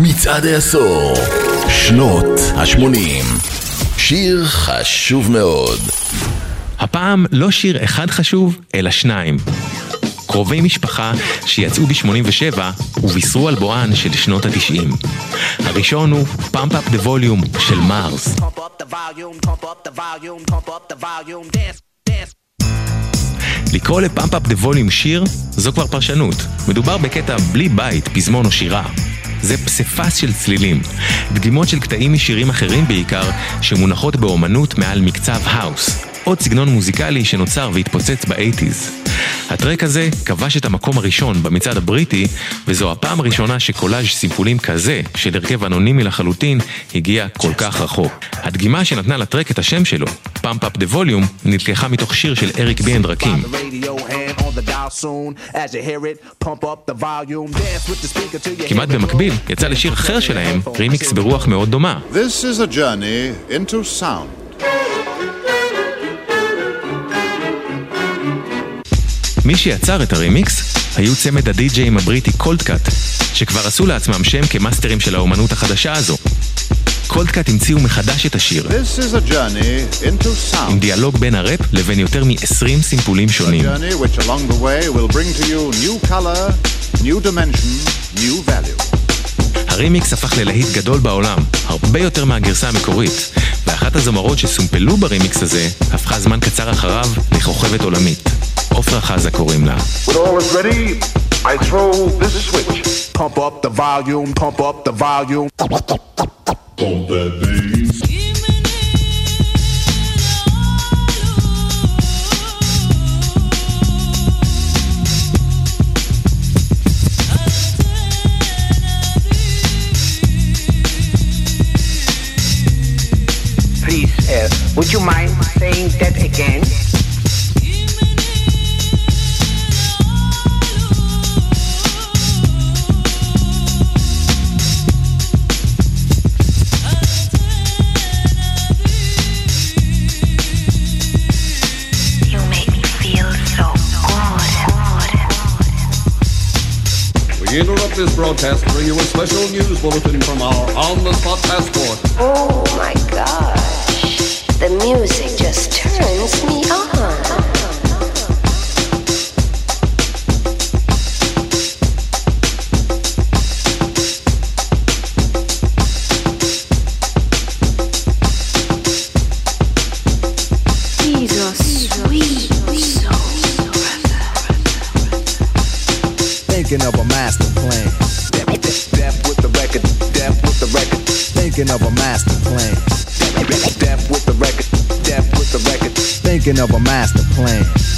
מצעד העשור, שנות ה-80. שיר חשוב מאוד. הפעם לא שיר אחד חשוב, אלא שניים. קרובי משפחה שיצאו ב-87 ובישרו על בואן של שנות ה-90. הראשון הוא Pump Up the Volume של מארס. לקרוא לפאמפ אפ דה ווליום שיר זו כבר פרשנות. מדובר בקטע בלי בית, פזמון או שירה. זה פסיפס של צלילים, דגימות של קטעים משירים אחרים בעיקר, שמונחות באומנות מעל מקצב האוס. עוד סגנון מוזיקלי שנוצר והתפוצץ באייטיז. הטרק הזה כבש את המקום הראשון במצעד הבריטי, וזו הפעם הראשונה שקולאז' סימפולים כזה, של הרכב אנונימי לחלוטין, הגיע כל כך רחוק. הדגימה שנתנה לטרק את השם שלו, פאמפ אפ דה ווליום, נלקחה מתוך שיר של אריק בי אנד רקים. כמעט במקביל, יצא לשיר אחר שלהם, רימיקס ברוח מאוד דומה. This is a journey into sound. מי שיצר את הרימיקס היו צמד הדי-ג'אים הבריטי קולדקאט, שכבר עשו לעצמם שם כמאסטרים של האומנות החדשה הזו. קולדקאט המציאו מחדש את השיר, עם דיאלוג בין הראפ לבין יותר מ-20 סימפולים שונים. הרימיקס הפך ללהיט גדול בעולם, הרבה יותר מהגרסה המקורית, ואחת הזמרות שסומפלו ברימיקס הזה, הפכה זמן קצר אחריו לכוכבת עולמית. עופרה חזה קוראים לה. Pump up the volume, pump up the volume. Please, uh, would you mind saying that again? Interrupt this broadcast to bring you a special news bulletin from our on-the-spot passport. Oh my gosh, the music just turns me on. Thinking of a Thinking of a master plan. Death with the record, death with the record. Thinking of a master plan.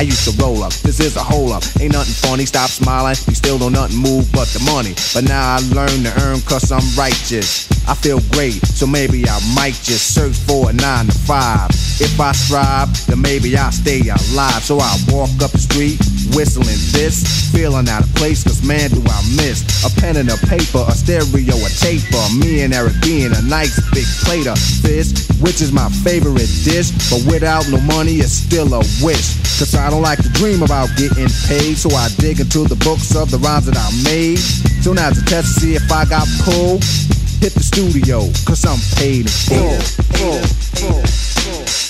I used to roll up. This is a hole up. Ain't nothing funny. Stop smiling. We still don't nothing move but the money. But now I learn to earn cause I'm righteous. I feel great, so maybe I might just search for a nine to five. If I strive, then maybe I'll stay alive. So I walk up the street, whistling this, feeling out of place, cause man, do I miss a pen and a paper, a stereo, a taper. Me and Eric being a nice big plate of fish, which is my favorite dish. But without no money, it's still a wish. Cause I don't like to dream about getting paid, so I dig into the books of the rhymes that I made. So now's a test to see if I got pulled hit the studio, cause I'm paid in full. full, full, full.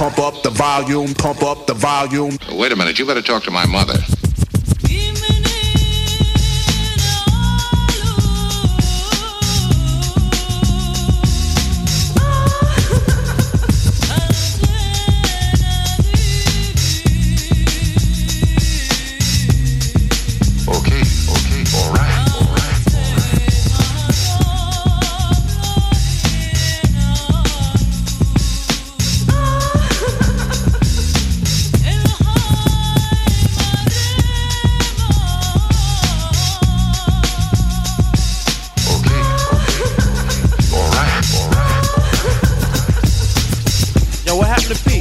Pump up the volume, pump up the volume. Wait a minute, you better talk to my mother. Yo, what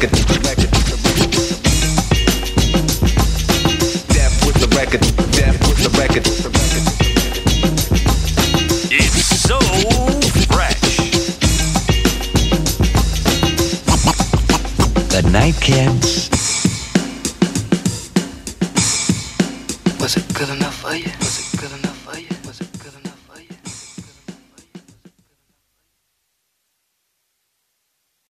Death with the record. Death with the record. Death with the record. It's so fresh. Good night, kids. Was it good enough for you? Was it good enough for you?